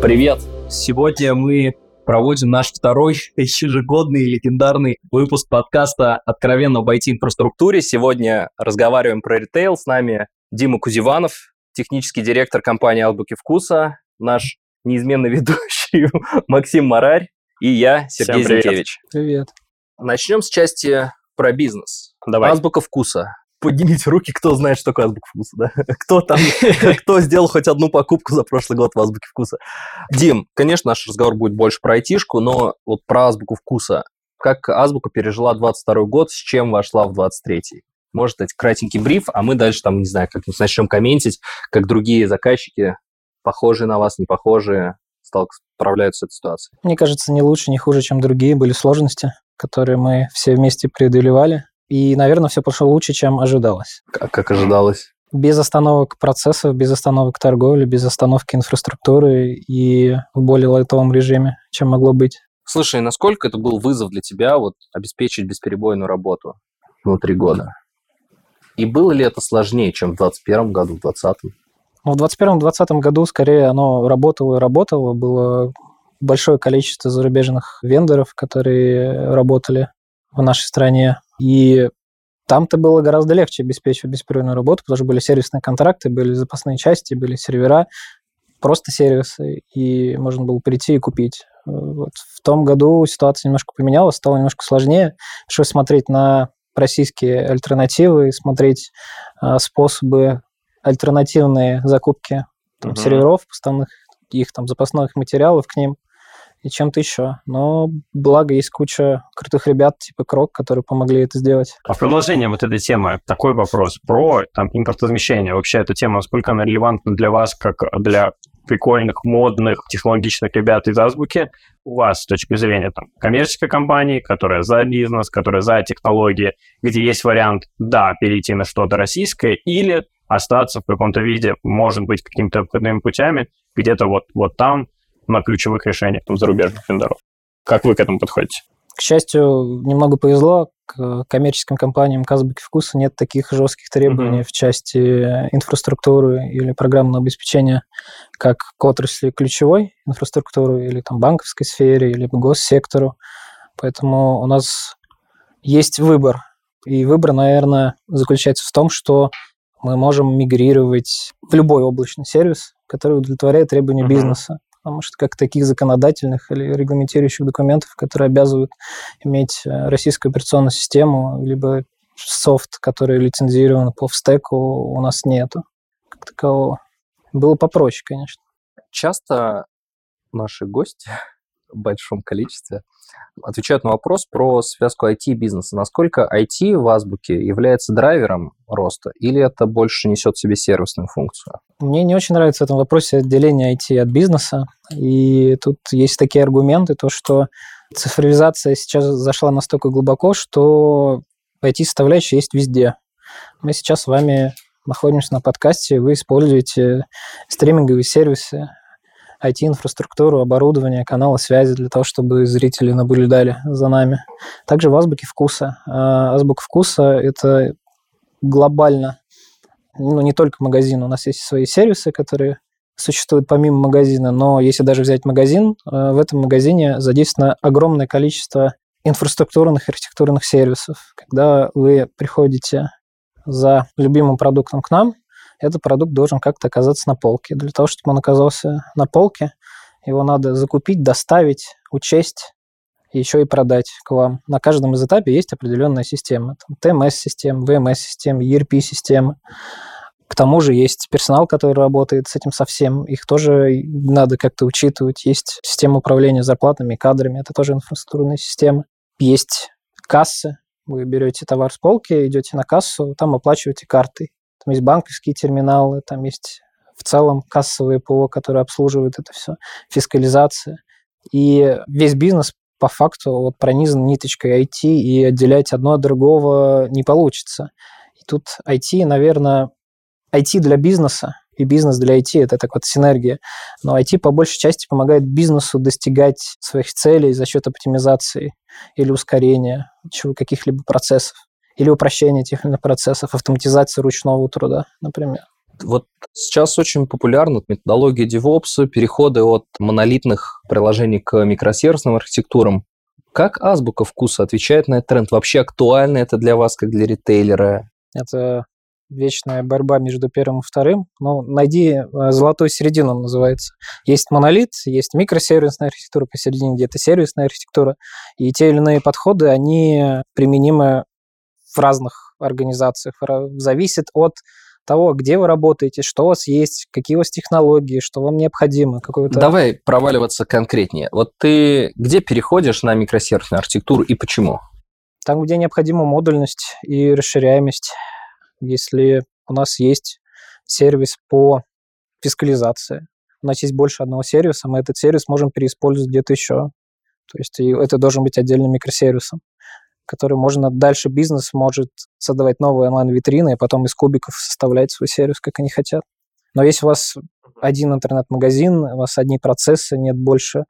Привет! Сегодня мы проводим наш второй ежегодный легендарный выпуск подкаста «Откровенно об IT-инфраструктуре». Сегодня разговариваем про ритейл. С нами Дима Кузиванов, технический директор компании «Азбуки вкуса», наш неизменный ведущий Максим Марарь и я, Сергей Всем привет. Зинкевич. Привет. Начнем с части про бизнес. Давай. Азбука вкуса. Поднимите руки, кто знает, что такое азбука вкуса, да? Кто там, кто сделал хоть одну покупку за прошлый год в азбуке вкуса? Дим, конечно, наш разговор будет больше про айтишку, но вот про азбуку вкуса. Как азбука пережила 22 год, с чем вошла в 23-й? Может, дать кратенький бриф, а мы дальше там, не знаю, как-нибудь начнем комментить, как другие заказчики, похожие на вас, не похожие, справляются с этой ситуацией. Мне кажется, не лучше, не хуже, чем другие были сложности, которые мы все вместе преодолевали. И, наверное, все пошло лучше, чем ожидалось. Как, как ожидалось. Без остановок процессов, без остановок торговли, без остановки инфраструктуры и в более лайтовом режиме, чем могло быть. Слушай, насколько это был вызов для тебя вот обеспечить бесперебойную работу внутри года? И было ли это сложнее, чем в 2021 году, в 2020? Но в 2021-2020 году скорее оно работало и работало. Было большое количество зарубежных вендоров, которые работали в нашей стране. И там-то было гораздо легче обеспечивать беспрерывную работу, потому что были сервисные контракты, были запасные части, были сервера, просто сервисы, и можно было прийти и купить. Вот. В том году ситуация немножко поменялась, стало немножко сложнее. Пришлось смотреть на российские альтернативы, смотреть а, способы альтернативные закупки там, Мгм. серверов, поставных их там запасных материалов к ним и чем-то еще. Но благо есть куча крутых ребят типа Крок, которые помогли это сделать. А в продолжение вот этой темы такой вопрос про там, импортозамещение. Вообще эта тема, насколько она релевантна для вас, как для прикольных, модных, технологичных ребят из Азбуки, у вас с точки зрения там, коммерческой компании, которая за бизнес, которая за технологии, где есть вариант, да, перейти на что-то российское или остаться в каком-то виде, может быть, какими-то обходными путями, где-то вот, вот там, на ключевых решениях там, зарубежных вендоров. Как вы к этому подходите? К счастью, немного повезло. К коммерческим компаниям к Азбуке вкуса нет таких жестких требований Мгм. в части инфраструктуры или программного обеспечения, как к отрасли ключевой инфраструктуры или там банковской сфере, или госсектору. Поэтому у нас есть выбор. И выбор, наверное, заключается в том, что мы можем мигрировать в любой облачный сервис, который удовлетворяет требованию Мгм. бизнеса. Потому что как таких законодательных или регламентирующих документов, которые обязывают иметь э, российскую операционную систему, либо софт, который лицензирован по стеку, у нас нету как такового. Было попроще, конечно. Часто наши гости большом количестве отвечают на вопрос про связку IT и бизнеса. Насколько IT в Азбуке является драйвером роста, или это больше несет в себе сервисную функцию? Мне не очень нравится в этом вопросе отделение IT от бизнеса. И тут есть такие аргументы, то что цифровизация сейчас зашла настолько глубоко, что IT-составляющая есть везде. Мы сейчас с вами находимся на подкасте, вы используете стриминговые сервисы, IT-инфраструктуру, оборудование, каналы связи для того, чтобы зрители наблюдали за нами. Также в Азбуке вкуса. А, Азбука вкуса – это глобально ну, не только магазин, у нас есть свои сервисы, которые существуют помимо магазина, но если даже взять магазин, э, в этом магазине задействовано огромное количество инфраструктурных архитектурных сервисов. Когда вы приходите за любимым продуктом к нам, этот продукт должен как-то оказаться на полке. Для того, чтобы он оказался на полке, его надо закупить, доставить, учесть, еще и продать к вам. На каждом из этапе есть определенная система. Там TMS-система, VMS-система, ERP-система. К тому же есть персонал, который работает с этим совсем. Их тоже надо как-то учитывать. Есть система управления зарплатами, кадрами. Это тоже инфраструктурная система. Есть кассы. Вы берете товар с полки, идете на кассу, там оплачиваете картой. Там есть банковские терминалы, там есть в целом кассовые ПО, которые обслуживают это все, фискализация. И весь бизнес по факту вот пронизан ниточкой IT, и отделять одно от другого не получится. И тут IT, наверное, IT для бизнеса и бизнес для IT – это так вот синергия. Но IT по большей части помогает бизнесу достигать своих целей за счет оптимизации или ускорения чего, каких-либо процессов или упрощения тех или иных процессов, автоматизации ручного труда, например. Вот сейчас очень популярна методология DevOps, переходы от монолитных приложений к микросервисным архитектурам. Как азбука вкуса отвечает на этот тренд? Вообще актуально это для вас, как для ритейлера? Это вечная борьба между первым и вторым. Ну, найди э, золотую середину, называется. Есть монолит, есть микросервисная архитектура посередине, где-то сервисная архитектура. И те или иные подходы, они применимы в разных организациях. Зависит от того, где вы работаете, что у вас есть, какие у вас технологии, что вам необходимо. Какой-то... Давай проваливаться конкретнее. Вот ты где переходишь на микросервисную архитектуру и почему? Там, где необходима модульность и расширяемость. Если у нас есть сервис по фискализации, у нас есть больше одного сервиса, мы этот сервис можем переиспользовать где-то еще. То есть это должен быть отдельным микросервисом, который можно дальше бизнес может создавать новые онлайн-витрины, и потом из кубиков составлять свой сервис, как они хотят. Но если у вас один интернет-магазин, у вас одни процессы, нет больше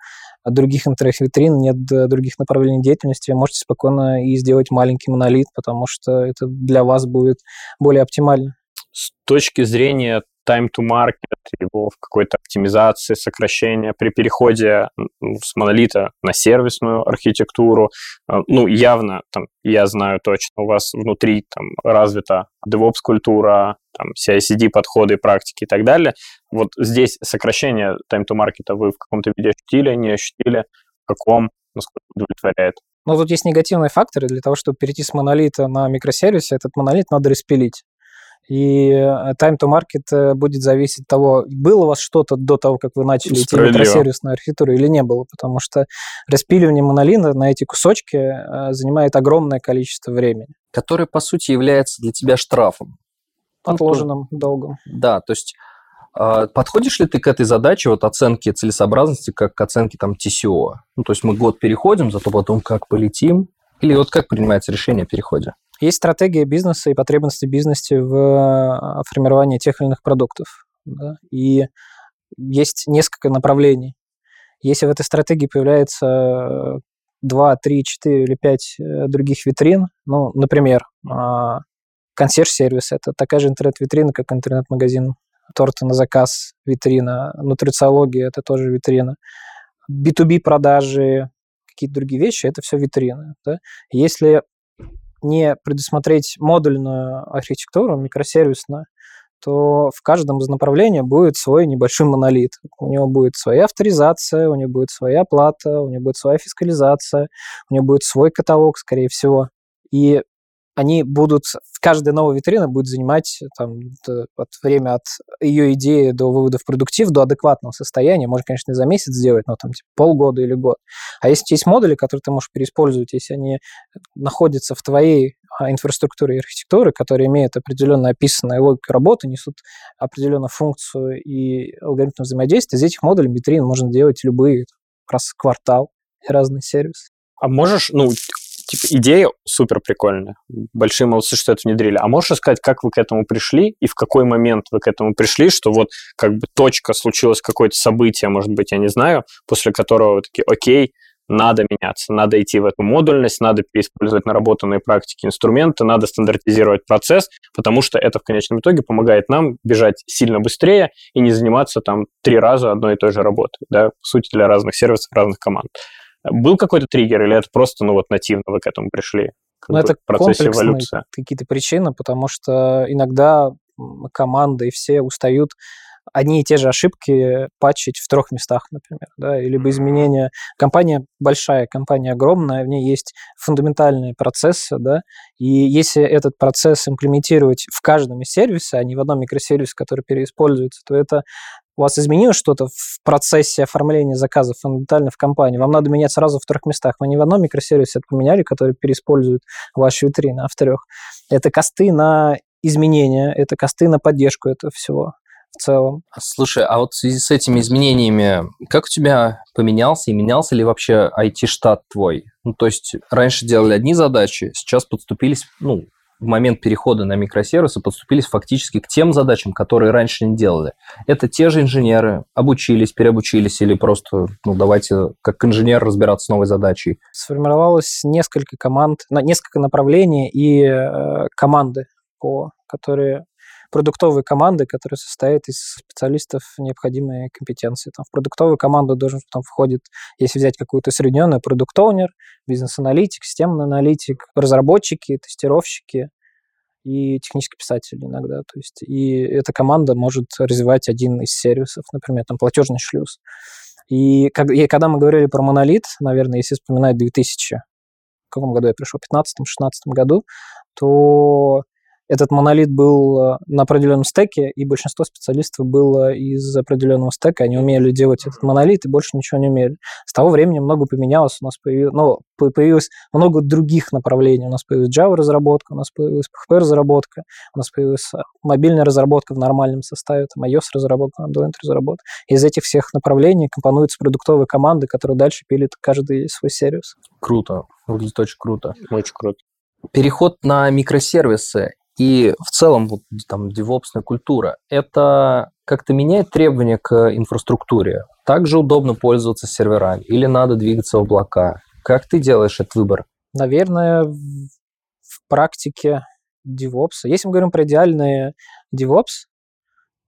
других интернет-витрин, нет других направлений деятельности, вы можете спокойно и сделать маленький монолит, потому что это для вас будет более оптимально. С точки зрения time to market, его в какой-то оптимизации, сокращения при переходе с монолита на сервисную архитектуру. А, ну, явно, там, я знаю точно, у вас внутри там развита DevOps-культура, там, CI-CD-подходы, практики и так далее. Вот здесь сокращение time to market вы в каком-то виде ощутили, не ощутили, в каком, насколько удовлетворяет? Ну, тут есть негативные факторы. Для того, чтобы перейти с монолита на микросервис, этот монолит надо распилить. И э, time to market э, будет зависеть от того, было у вас что-то до того, как вы начали идти в микросервисную архитектуру или не было, потому что распиливание монолита на эти кусочки э, занимает огромное количество времени. Которое, по сути, является для тебя штрафом. Отложенным ну, долгом. Да, то есть а, Подходишь ли ты к этой задаче вот оценки целесообразности как к оценке там TCO? Ну, то есть мы год переходим, зато потом как полетим? Или вот как принимается решение о переходе? Есть стратегия бизнеса и потребности бизнеса в а, формировании тех или иных продуктов. Да? И есть несколько направлений. Если в этой стратегии появляется 2, 3, 4 или 5 э, других витрин, ну, например, а, консьерж-сервис – это такая же интернет-витрина, как интернет-магазин торты на заказ, витрина, нутрициология – это тоже витрина, B2B продажи, какие-то другие вещи – это все витрины. Да? Если не предусмотреть модульную архитектуру, микросервисную, то в каждом из направлений будет свой небольшой монолит. У него будет своя авторизация, у него будет своя оплата, у него будет своя фискализация, у него будет свой каталог, скорее всего. И они будут, каждая новая витрина будет занимать там, от время от ее идеи до вывода в продуктив, до адекватного состояния. Можно, конечно, за месяц сделать, но там типа, полгода или год. А если есть модули, которые ты можешь переиспользовать, если они находятся в твоей а, инфраструктуре и архитектуры, которые имеют определенно описанную логику работы, несут определенную функцию и алгоритм взаимодействия, из этих модулей витрин можно делать любые раз квартал разные сервисы. А можешь, ну, типа, идея супер прикольная. Большие молодцы, что это внедрили. А можешь сказать, как вы к этому пришли и в какой момент вы к этому пришли, что вот как бы точка, случилось какое-то событие, может быть, я не знаю, после которого вы такие, окей, надо меняться, надо идти в эту модульность, надо переиспользовать наработанные практики инструменты, надо стандартизировать процесс, потому что это в конечном итоге помогает нам бежать сильно быстрее и не заниматься там три раза одной и той же работой, да, в сути, для разных сервисов, разных команд. Был какой-то триггер или это просто, ну вот, нативно вы к этому пришли? Ну, это процесс эволюции. какие-то причины, потому что иногда команды и все устают одни и те же ошибки патчить в трех местах, например, да, или либо изменения. Компания большая, компания огромная, в ней есть фундаментальные процессы, да, и если этот процесс имплементировать в каждом из сервиса, а не в одном микросервисе, который переиспользуется, то это у вас изменилось что-то в процессе оформления заказов фундаментально в компании, вам надо менять сразу в трех местах. Вы не в одном микросервисе поменяли, который переиспользует ваши витрины, а в трех. Это косты на изменения, это косты на поддержку этого всего в целом. Слушай, а вот в связи с этими изменениями, как у тебя поменялся и менялся ли вообще IT-штат твой? Ну, то есть раньше делали одни задачи, сейчас подступились, ну, в момент перехода на микросервисы подступились фактически к тем задачам, которые раньше не делали. Это те же инженеры, обучились, переобучились или просто, ну, давайте как инженер разбираться с новой задачей. Сформировалось несколько команд, несколько направлений и э, команды, по, которые продуктовой команды, которая состоит из специалистов необходимой компетенции. Там в продуктовую команду должен там входит, если взять какую-то усредненную, продукт-оунер, бизнес-аналитик, системный аналитик, разработчики, тестировщики, и технический писатель иногда. То есть, и эта команда может развивать один из сервисов, например, там платежный шлюз. И, как, и когда мы говорили про монолит, наверное, если вспоминать 2000, в каком году я пришел, в 15-16 году, то этот монолит был э, на определенном стеке, и большинство специалистов было из определенного стека. Они умели делать этот монолит и больше ничего не умели. С того времени много поменялось. У нас появилось, ну, появилось много других направлений. У нас появилась Java-разработка, у нас появилась PHP-разработка, у нас появилась э, мобильная разработка в нормальном составе, там iOS-разработка, Android-разработка. Из этих всех направлений компонуются продуктовые команды, которые дальше пилят каждый свой сервис. Круто. Выглядит очень круто. Очень круто. Переход на микросервисы и в целом вот там девопсная культура, это как-то меняет требования к инфраструктуре? Также удобно пользоваться серверами или надо двигаться в облака? Как ты делаешь этот выбор? Наверное, в практике DevOps. Если мы говорим про идеальные DevOps,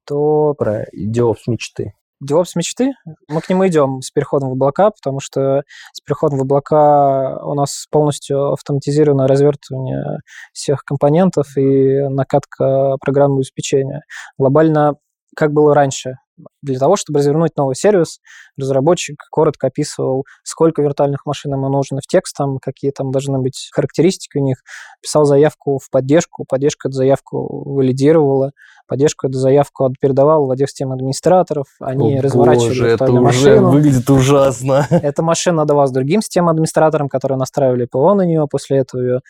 то... Про DevOps мечты. DevOps мечты, мы к нему идем с переходом в облака, потому что с переходом в облака у нас полностью автоматизировано развертывание всех компонентов и накатка программного обеспечения. Глобально, как было раньше, для того, чтобы развернуть новый сервис, разработчик коротко описывал, сколько виртуальных машин ему нужно в текст, там, какие там должны быть характеристики у них, писал заявку в поддержку, поддержка эту заявку валидировала, поддержку эту заявку передавал в отдел систем администраторов, они О, разворачивали боже, это уже машину. выглядит ужасно. Эта машина давалась другим систем администраторам, которые настраивали ПО на нее, после этого ее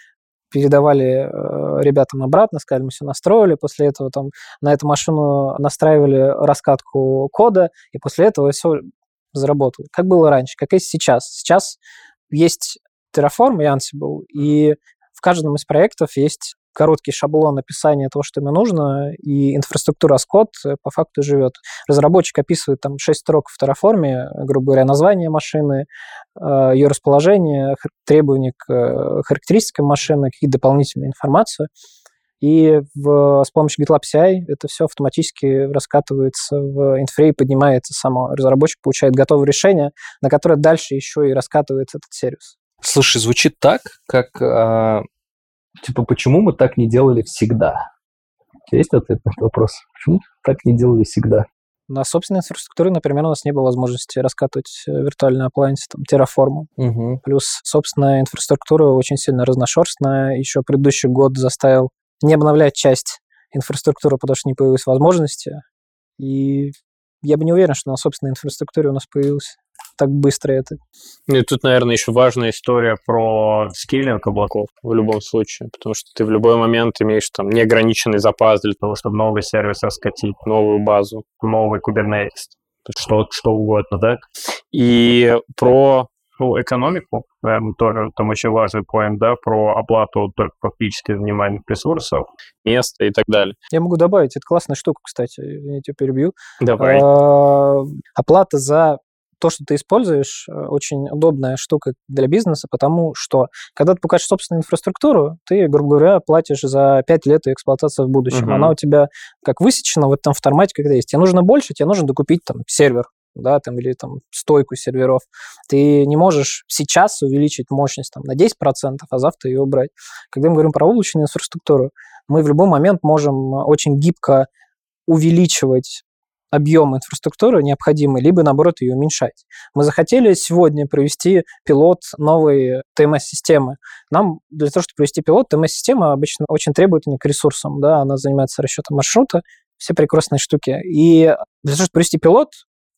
передавали э, ребятам обратно, сказали, мы все настроили, после этого там на эту машину настраивали раскатку кода, и после этого все заработало. Как было раньше, как есть сейчас. Сейчас есть Terraform и Ansible, и в каждом из проектов есть короткий шаблон описания того, что ему нужно, и инфраструктура с код э, по факту живет. Разработчик описывает там 6 строк в Terraform, грубо говоря, название машины, э, ее расположение, требования к э, характеристикам машины, какие дополнительные информацию. И в, с помощью GitLab CI это все автоматически раскатывается в инфре и поднимается само. Разработчик получает готовое решение, на которое дальше еще и раскатывается этот сервис. Слушай, звучит так, как а, типа, почему мы так не делали всегда? Есть ответ на этот вопрос? Почему так не делали всегда? На собственной инфраструктуре, например, у нас не было возможности раскатывать виртуальный appliance, там, терраформу. Угу. Плюс собственная инфраструктура очень сильно разношерстная. Еще предыдущий год заставил не обновлять часть инфраструктуры, потому что не появилась возможности. И я бы не уверен, что на собственной инфраструктуре у нас появилось так быстро это. Ну и тут, наверное, еще важная история про скейлинг облаков в любом случае, потому что ты в любой момент имеешь там неограниченный запас для того, чтобы новый сервис раскатить, новую базу, новый Kubernetes, что, что угодно, да? И про ну, экономику, наверное, тоже там очень важный поинт, да, про оплату только фактически занимаемых ресурсов, места и так далее. Я могу добавить, это классная штука, кстати, я тебя перебью. Давай. А, Оплата за то, что ты используешь, э, очень удобная штука для бизнеса, потому что, когда ты покажешь собственную инфраструктуру, ты, грубо говоря, платишь за 5 лет ее эксплуатации в будущем. Мгм. Она у тебя как высечена в этом формате, когда есть. Тебе нужно больше, тебе нужно докупить там сервер, да, там, или там стойку серверов. Ты не можешь сейчас увеличить мощность там, на 10%, а завтра ее убрать. Когда мы говорим про облачную инфраструктуру, мы в любой момент можем очень гибко увеличивать объем инфраструктуры необходимый, либо, наоборот, ее уменьшать. Мы захотели сегодня провести пилот новой ТМС-системы. Нам для того, чтобы провести пилот, ТМС-система обычно очень требовательна к ресурсам. Да? Она занимается расчетом маршрута, все прекрасные штуки. И для того, чтобы провести пилот,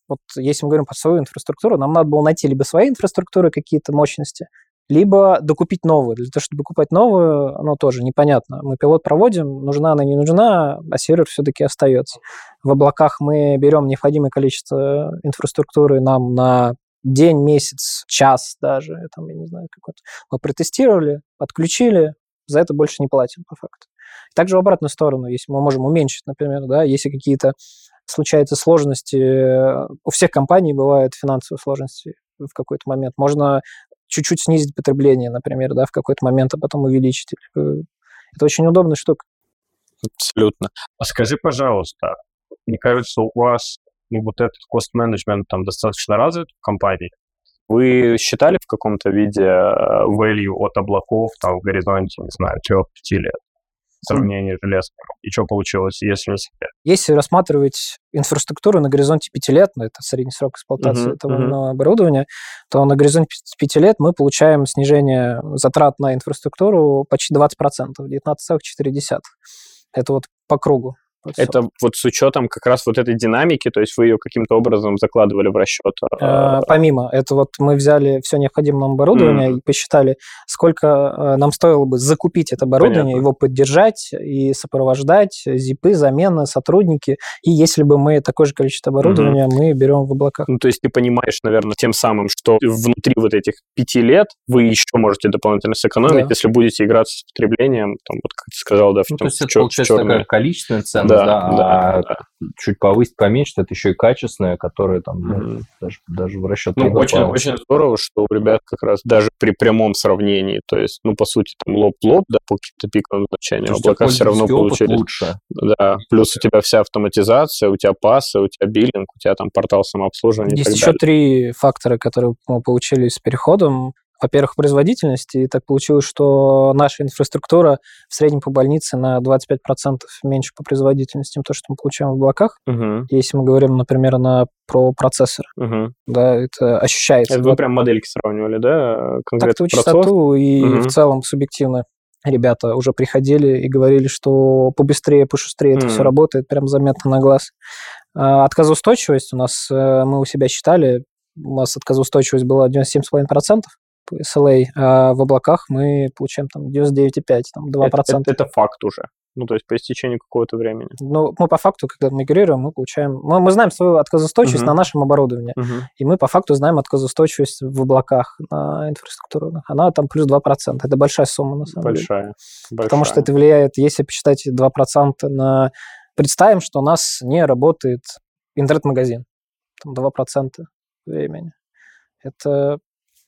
вот если мы говорим про свою инфраструктуру, нам надо было найти либо свои инфраструктуры какие-то мощности, либо докупить новую. Для того, чтобы докупать новую, оно тоже непонятно. Мы пилот проводим, нужна она, не нужна, а сервер все-таки остается. В облаках мы берем необходимое количество инфраструктуры нам на день, месяц, час даже, там, я не знаю, какой-то. Мы протестировали, подключили, за это больше не платим по факту. Также в обратную сторону, если мы можем уменьшить, например, да, если какие-то случаются сложности, у всех компаний бывают финансовые сложности в какой-то момент. Можно чуть-чуть снизить потребление, например, да, в какой-то момент, а потом увеличить. Это очень удобная штука. Абсолютно. А скажи, пожалуйста, мне кажется, у вас ну, вот этот кост-менеджмент там достаточно развит в компании. Вы считали в каком-то виде э, value от облаков там в горизонте, не знаю, 3-5 лет? Сравнении с? И что получилось, если не секрет? Если рассматривать инфраструктуру на горизонте 5 лет, ну, это средний срок эксплуатации uh-huh, этого uh-huh. оборудования, то на горизонте 5 лет мы получаем снижение затрат на инфраструктуру почти 20%, 19,4%. Это вот по кругу. Это вот с учетом как раз вот этой динамики, то есть вы ее каким-то образом закладывали в расчет? А, помимо, это вот мы взяли все необходимое оборудование mm. и посчитали, сколько э, нам стоило бы закупить это оборудование, Понятно. его поддержать и сопровождать, зипы, замены, сотрудники. И если бы мы такое же количество оборудования mm-hmm. мы берем в облаках. Ну, то есть ты понимаешь, наверное, тем самым, что внутри вот этих пяти лет вы еще можете дополнительно сэкономить, да. если будете играться с потреблением, там, вот как ты сказал, да, в ну, том, то есть это, получается, такая количественная цена, да, да, а да. чуть повысить, поменьшить, это еще и качественное, которое там mm-hmm. даже, даже в расчет ну, очень, очень здорово, что у ребят как раз даже при прямом сравнении, то есть, ну, по сути, там лоб-лоб, да, по каким-то пиковым значениям, облака все равно получились. лучше. Да, плюс у тебя вся автоматизация, у тебя пасы, у тебя биллинг, у тебя там портал самообслуживания Есть еще далее. три фактора, которые мы получили с переходом во-первых, производительности. И так получилось, что наша инфраструктура в среднем по больнице на 25% меньше по производительности, чем то, что мы получаем в облаках. Угу. Если мы говорим, например, на, про процессор. Угу. Да, это ощущается. Это вы прям модельки сравнивали, да? Тактовую частоту и угу. в целом субъективно ребята уже приходили и говорили, что побыстрее, пошустрее это все работает, прям заметно на глаз. А, отказоустойчивость у нас, э, мы у себя считали, у нас отказоустойчивость была 97,5%, SLA, а в облаках мы получаем там 99,5, там 2%. Это, это, это факт уже. Ну, то есть по истечению какого-то времени. Ну, мы по факту, когда мигрируем, мы получаем... Мы, мы знаем свою отказоустойчивость uh-huh. на нашем оборудовании. Uh-huh. И мы по факту знаем отказоустойчивость в облаках на инфраструктуру. Она там плюс 2%. Это большая сумма, на самом большая, деле. Большая. Потому что это влияет, если посчитать 2% на... Представим, что у нас не работает интернет-магазин. Там 2% времени. Это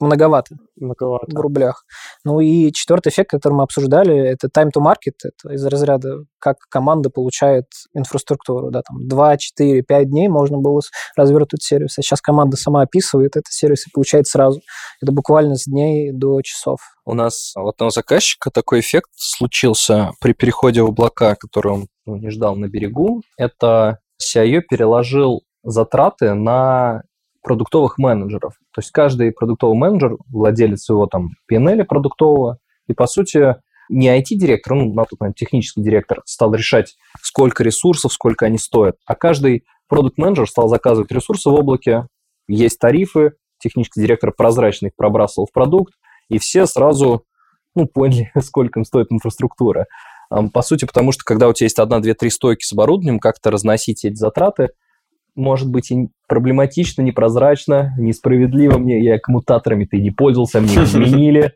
многовато, многовато в рублях. Ну и четвертый эффект, который мы обсуждали, это time to market, это из разряда, как команда получает инфраструктуру. Да, там 2, 4, 5 дней можно было развернуть сервис. А сейчас команда сама описывает этот сервис и получает сразу. Это буквально с дней до часов. У нас у одного заказчика такой эффект случился при переходе в облака, который он ну, не ждал на берегу. Это CIO переложил затраты на продуктовых менеджеров. То есть каждый продуктовый менеджер, владелец своего там PNL продуктового, и по сути не IT-директор, ну, на тот момент технический директор стал решать, сколько ресурсов, сколько они стоят, а каждый продукт-менеджер стал заказывать ресурсы в облаке, есть тарифы, технический директор прозрачно их пробрасывал в продукт, и все сразу ну, поняли, сколько им стоит инфраструктура. По сути, потому что когда у тебя есть одна, две, три стойки с оборудованием, как-то разносить эти затраты – может быть и проблематично, непрозрачно, несправедливо мне. Я коммутаторами-то и не пользовался, мне их изменили.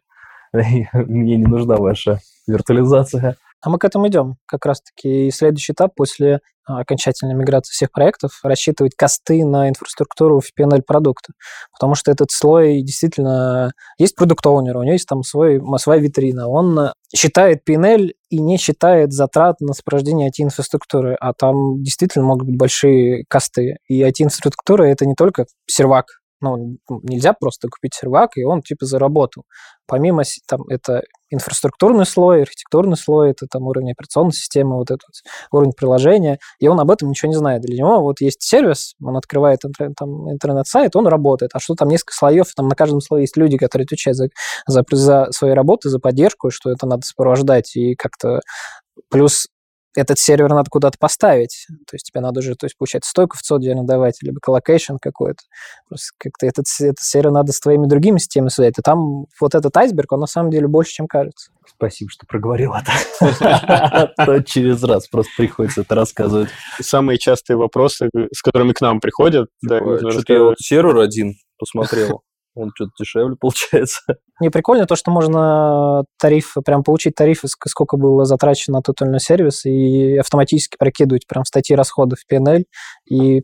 Мне не нужна ваша виртуализация. А мы к этому идем. Как раз-таки и следующий этап после а, окончательной миграции всех проектов рассчитывать косты на инфраструктуру в PNL продукта. Потому что этот слой действительно... Есть продукт у него есть там свой, своя витрина. Он считает PNL и не считает затрат на сопровождение IT-инфраструктуры. А там действительно могут быть большие косты. И IT-инфраструктура — это не только сервак, ну, нельзя просто купить сервак, и он типа заработал. Помимо там это инфраструктурный слой, архитектурный слой, это там уровень операционной системы, вот этот уровень приложения, и он об этом ничего не знает. Для него вот есть сервис, он открывает там, интернет-сайт, он работает, а что там несколько слоев, там на каждом слое есть люди, которые отвечают за, за, за свои работы, за поддержку, что это надо сопровождать и как-то плюс этот сервер надо куда-то поставить. То есть тебе надо уже, то есть, получается, стойку в отдельно давать, либо colocation какой-то. Просто как-то этот, этот сервер надо с твоими другими системами связать. И там вот этот айсберг, он на самом деле больше, чем кажется. Спасибо, что проговорил это. То через раз просто приходится это рассказывать. Самые частые вопросы, с которыми к нам приходят. Что-то я вот сервер один посмотрел он что-то дешевле получается. Не прикольно то, что можно тариф, прям получить тариф, сколько было затрачено на тот или иной сервис, и автоматически прокидывать прям статьи расходов в PNL, и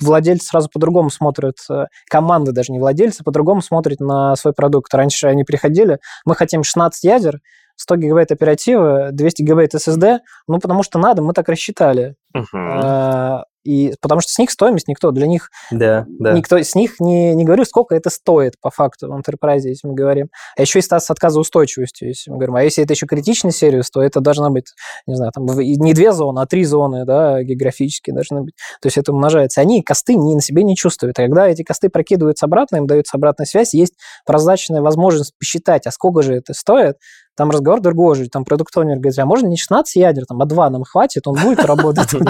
владельцы сразу по-другому смотрят, э, команды даже не владельцы, по-другому смотрят на свой продукт. Раньше они приходили, мы хотим 16 ядер, 100 гигабайт оперативы, 200 гигабайт SSD, ну, потому что надо, мы так рассчитали. Uh-huh. И потому что с них стоимость никто, для них да, да. никто с них не, не говорю, сколько это стоит по факту в Enterprise, если мы говорим. А еще и с отказоустойчивостью, если мы говорим. А если это еще критичный сервис, то это должна быть, не знаю, там не две зоны, а три зоны, да, географически должны быть. То есть это умножается. Они косты не, на себе не чувствуют. А когда эти косты прокидываются обратно, им дается обратная связь, есть прозрачная возможность посчитать, а сколько же это стоит, там разговор другой же, там продукт-оунер говорит, а можно не 16 ядер, там, а 2 нам хватит, он будет работать.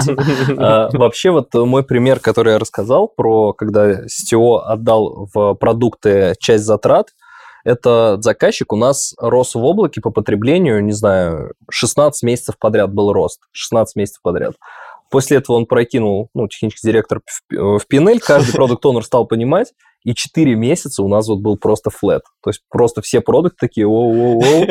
А, вообще вот мой пример, который я рассказал про, когда STO отдал в продукты часть затрат, этот заказчик у нас рос в облаке по потреблению, не знаю, 16 месяцев подряд был рост, 16 месяцев подряд. После этого он прокинул, ну, технический директор в пинель, каждый продукт онер стал понимать, и 4 месяца у нас вот был просто флет. То есть просто все продукты такие, оу-оу-оу,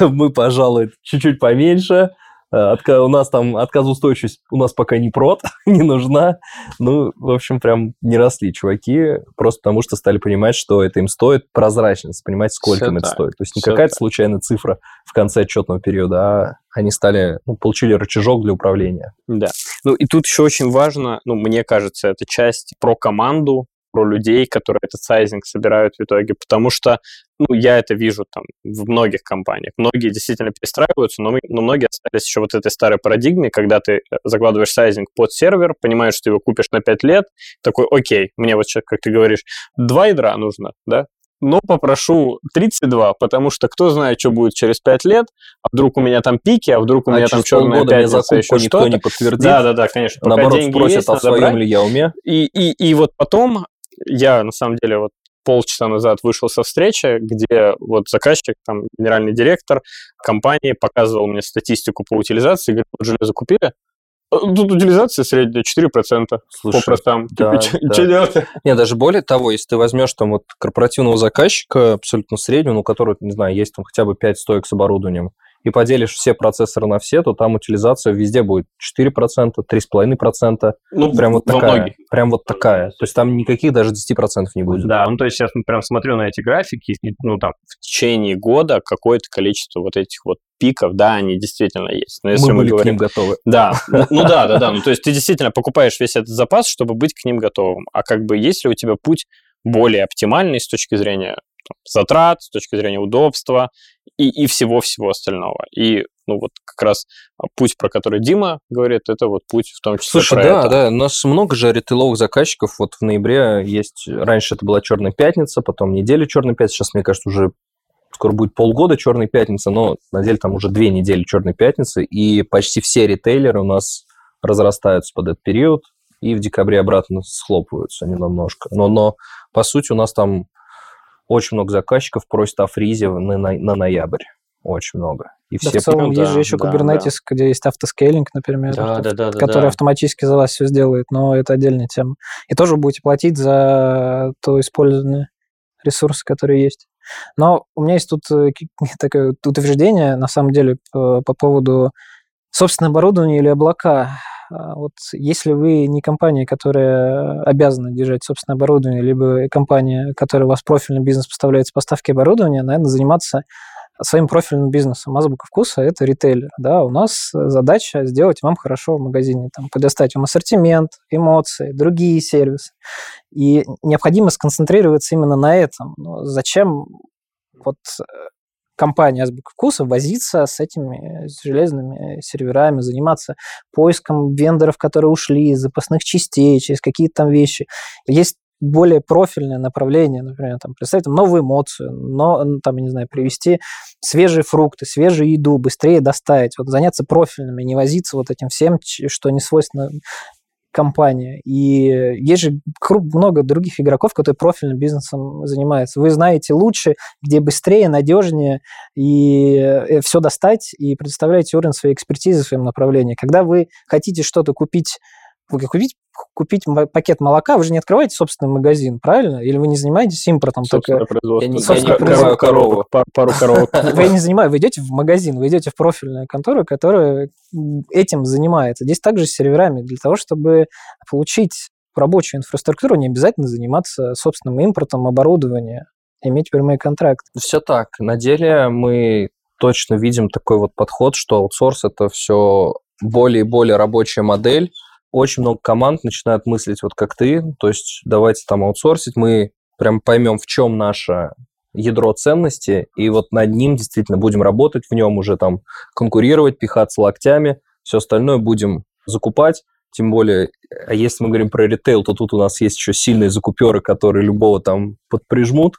мы, пожалуй, чуть-чуть поменьше, э, у нас там отказоустойчивость у нас пока не прод, не нужна. Ну, в общем, прям не росли чуваки, просто потому что стали понимать, что это им стоит, прозрачность, понимать, сколько Все им это стоит. То есть не какая-то случайная цифра в конце отчетного периода, а они стали, ну, получили рычажок для управления. Да. Ну, и тут еще очень важно, ну, мне кажется, это часть про команду, про людей, которые этот сайзинг собирают в итоге, потому что, ну, я это вижу там в многих компаниях. Многие действительно перестраиваются, но, мы, но многие остались еще вот этой старой парадигме, когда ты э, закладываешь сайзинг под сервер, понимаешь, что ты его купишь на 5 лет, такой, окей, мне вот сейчас, как ты говоришь, два ядра нужно, да, но попрошу 32, потому что кто знает, что будет через 5 лет, а вдруг у меня там пики, а вдруг у а меня там черная пятница, еще никто что-то. не подтвердит. Да, да, да, конечно. Наоборот, спросят, есть, а в своем ли я уме. И, и, и вот потом я, на самом деле, вот полчаса назад вышел со встречи, где вот заказчик, там, генеральный директор компании показывал мне статистику по утилизации, говорит, вот железо купили, э, Тут утилизация средняя 4% Слушай, по простам. Да, типа, да. Что делать? Не, даже более того, если ты возьмешь там вот корпоративного заказчика, абсолютно среднего, ну, у которого, не знаю, есть там хотя бы 5 стоек с оборудованием, и поделишь все процессоры на все, то там утилизация везде будет 4%, 3,5%. Ну, прям вот такая. Многих. Прям вот такая. То есть там никаких даже 10% не будет. Да, ну то есть сейчас прям смотрю на эти графики, ну там в течение года какое-то количество вот этих вот пиков, да, они действительно есть. Но если мы, мы были говорим, к ним готовы. Да, ну, ну да, да, да. Ну то есть ты действительно покупаешь весь этот запас, чтобы быть к ним готовым. А как бы есть ли у тебя путь более оптимальный с точки зрения затрат, с точки зрения удобства и, и всего-всего остального. И ну вот как раз путь, про который Дима говорит, это вот путь в том числе Слушай, про да, это. да, у нас много же ритейловых заказчиков. Вот в ноябре есть, раньше это была Черная пятница, потом неделя Черной пятницы, сейчас, мне кажется, уже скоро будет полгода Черной пятницы, но на деле там уже две недели Черной пятницы, и почти все ритейлеры у нас разрастаются под этот период, и в декабре обратно схлопываются они немножко. Но, но по сути у нас там очень много заказчиков просят о фризе на, на, на ноябрь. Очень много. И да, все в целом, есть же еще да, Kubernetes, да. где есть автоскейлинг, например, да, да, да, который да. автоматически за вас все сделает, но это отдельная тема. И тоже будете платить за то использованные ресурсы, которые есть. Но у меня есть тут э, такое утверждение, на самом деле, по, по поводу собственного оборудования или облака. А, вот если вы не компания, которая обязана держать собственное оборудование, либо компания, которая у вас профильный бизнес поставляет с поставки оборудования, наверное, заниматься своим профильным бизнесом. Азбука вкуса – это ритейлер. Да? У нас задача сделать вам хорошо в магазине, там, предоставить вам ассортимент, эмоции, другие сервисы. И необходимо сконцентрироваться именно на этом. Но зачем вот компания Азбука Вкуса возиться с этими железными серверами, заниматься поиском вендоров, которые ушли, запасных частей, через какие-то там вещи. Есть более профильное направление, например, там, представить там, новую эмоцию, но, там, я не знаю, привести свежие фрукты, свежую еду, быстрее доставить, вот заняться профильными, не возиться вот этим всем, что не свойственно компания. И есть же много других игроков, которые профильным бизнесом занимаются. Вы знаете лучше, где быстрее, надежнее и э, все достать, и предоставляете уровень своей экспертизы в своем направлении. Когда вы хотите что-то купить вы купить, купить пакет молока, вы же не открываете собственный магазин, правильно? Или вы не занимаетесь импортом? Собственное только... производство. Я не, собственное я не корову, пару, коровок. Вы не занимаетесь, вы идете в магазин, вы идете в профильную контору, которая этим занимается. Здесь также с серверами. Для того, чтобы получить рабочую инфраструктуру, не обязательно заниматься собственным импортом оборудования, иметь прямой контракт. Все так. На деле мы точно видим такой вот подход, что аутсорс это все более и более рабочая модель. Очень много команд начинают мыслить вот как ты, то есть давайте там аутсорсить, мы прям поймем, в чем наше ядро ценности, и вот над ним действительно будем работать, в нем уже там конкурировать, пихаться локтями, все остальное будем закупать. Тем более, а если мы говорим про ритейл, то тут у нас есть еще сильные закуперы, которые любого там подприжмут,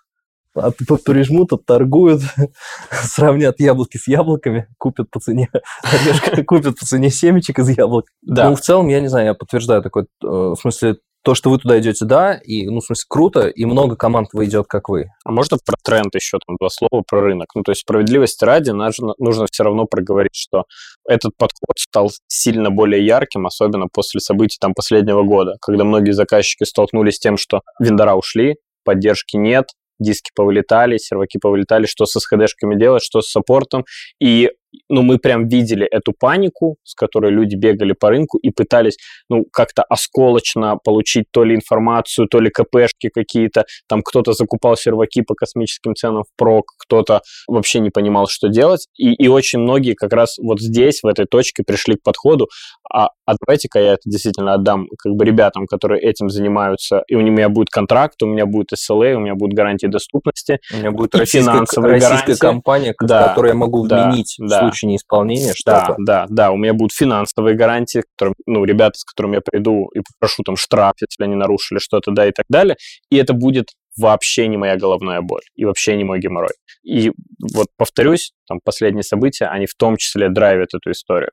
прижмут, отторгуют, сравнят яблоки с яблоками, купят по цене орешка, купят по цене семечек из яблок. Да. Ну, в целом, я не знаю, я подтверждаю такой, э, в смысле, то, что вы туда идете, да, и, ну, в смысле, круто, и много команд вы идет, как вы. А можно про тренд еще там два слова про рынок? Ну, то есть справедливости ради нужно, нужно все равно проговорить, что этот подход стал сильно более ярким, особенно после событий там последнего года, когда многие заказчики столкнулись с тем, что вендора ушли, поддержки нет, диски повылетали, серваки повылетали, что со SHD-шками делать, что с саппортом. И ну, мы прям видели эту панику, с которой люди бегали по рынку и пытались, ну, как-то осколочно получить то ли информацию, то ли КПшки какие-то. Там кто-то закупал серваки по космическим ценам в прок, кто-то вообще не понимал, что делать. И, и очень многие как раз вот здесь, в этой точке, пришли к подходу, а, а давайте-ка я это действительно отдам как бы ребятам, которые этим занимаются, и у меня будет контракт, у меня будет SLA, у меня будут гарантии доступности. У меня будет российская, российская компания, да, которую я могу вменить да, в случае неисполнения что-то. Да, да, да, у меня будут финансовые гарантии, которые, ну, ребята, с которыми я приду и попрошу там штраф, если они нарушили что-то, да, и так далее. И это будет вообще не моя головная боль и вообще не мой геморрой. И вот повторюсь, там последние события, они в том числе драйвят эту историю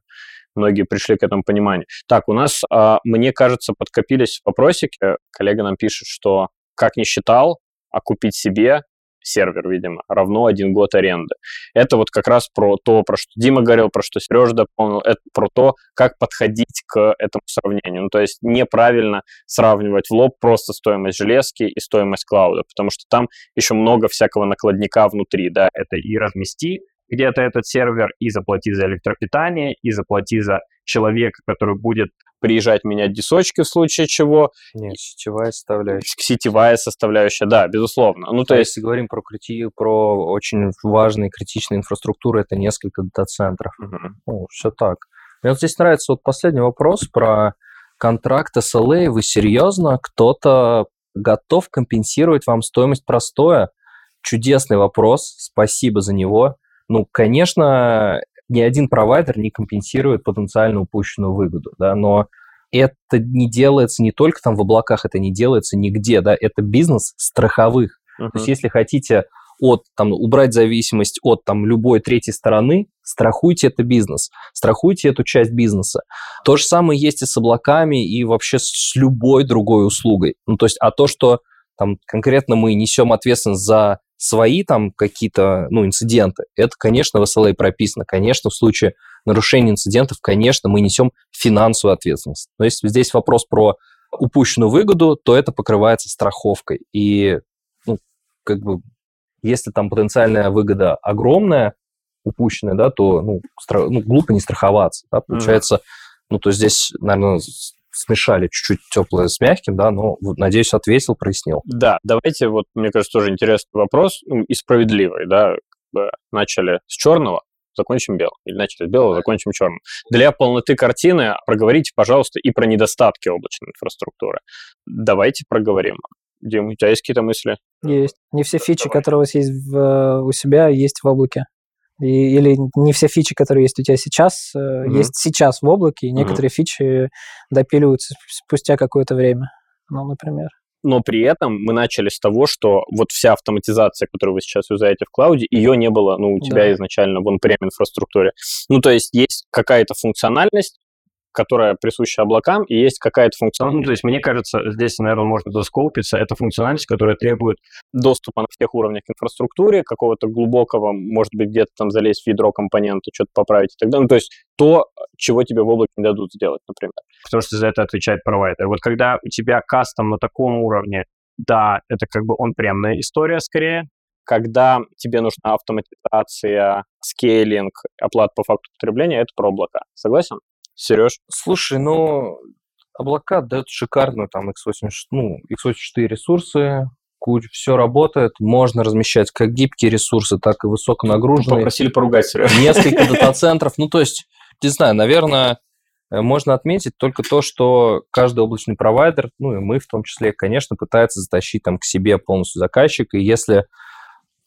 многие пришли к этому пониманию. Так, у нас, а, мне кажется, подкопились вопросики. Коллега нам пишет, что как не считал, а купить себе сервер, видимо, равно один год аренды. Это вот как раз про то, про что Дима говорил, про что Сережа дополнил, это про то, как подходить к этому сравнению. Ну, то есть неправильно сравнивать в лоб просто стоимость железки и стоимость клауда, потому что там еще много всякого накладника внутри, да, это и размести где-то этот сервер, и заплати за электропитание, и заплати за человека, который будет приезжать менять дисочки в случае чего. Нет, сетевая составляющая. Сетевая составляющая, да, безусловно. Ну, то а есть... Если говорим про крити... про очень важные критичные инфраструктуры, это несколько дата-центров. Угу. Ну, все так. Мне вот здесь нравится вот последний вопрос про контракт SLA. Вы серьезно? Кто-то готов компенсировать вам стоимость простоя? Чудесный вопрос, спасибо за него. Ну, конечно, ни один провайдер не компенсирует потенциально упущенную выгоду, да, но это не делается не только там в облаках, это не делается нигде, да, это бизнес страховых. Uh-huh. То есть если хотите от, там, убрать зависимость от там, любой третьей стороны, страхуйте это бизнес, страхуйте эту часть бизнеса. То же самое есть и с облаками, и вообще с любой другой услугой. Ну, то есть, а то, что там конкретно мы несем ответственность за свои там какие-то, ну, инциденты, это, конечно, в SLA прописано. Конечно, в случае нарушения инцидентов, конечно, мы несем финансовую ответственность. Но если здесь вопрос про упущенную выгоду, то это покрывается страховкой. И, ну, как бы, если там потенциальная выгода огромная, упущенная, да, то, ну, стра- ну глупо не страховаться, да, получается, mm-hmm. ну, то здесь, наверное, смешали чуть-чуть теплое с мягким, да, но, надеюсь, ответил, прояснил. Да, давайте, вот, мне кажется, тоже интересный вопрос, ну, и справедливый, да, начали с черного, закончим белым. Или начали с белого, закончим черным. Для полноты картины проговорите, пожалуйста, и про недостатки облачной инфраструктуры. Давайте проговорим. Дим, у тебя есть какие-то мысли? Есть. Не все фичи, которые у вас есть в, у себя, есть в облаке. И, или не все фичи, которые есть у тебя сейчас, mm-hmm. есть сейчас в облаке, и некоторые mm-hmm. фичи допиливаются спустя какое-то время, ну, например. Но при этом мы начали с того, что вот вся автоматизация, которую вы сейчас юзаете в клауде, ее не было, ну, у тебя да. изначально в on-prem инфраструктуре. Ну, то есть есть какая-то функциональность, которая присуща облакам, и есть какая-то функциональность. Ну, то есть, мне кажется, здесь, наверное, можно доскопиться. Это функциональность, которая требует доступа на всех уровнях инфраструктуры, какого-то глубокого, может быть, где-то там залезть в ядро компонента, что-то поправить и так далее. Ну, то есть то, чего тебе в облаке не дадут сделать, например. Потому что за это отвечает провайдер. Вот когда у тебя кастом на таком уровне, да, это как бы он прямная история скорее, когда тебе нужна автоматизация, скейлинг, оплата по факту потребления, это про облака. Согласен? Сереж? Слушай, ну, облака дают шикарную там x86, ну, x84 ресурсы, все работает, можно размещать как гибкие ресурсы, так и высоконагруженные. Попросили поругать, Сереж. Несколько дата-центров. Ну, то есть, не знаю, наверное, э, можно отметить только то, что каждый облачный провайдер, ну и мы в том числе, конечно, пытается затащить там к себе полностью заказчика. И если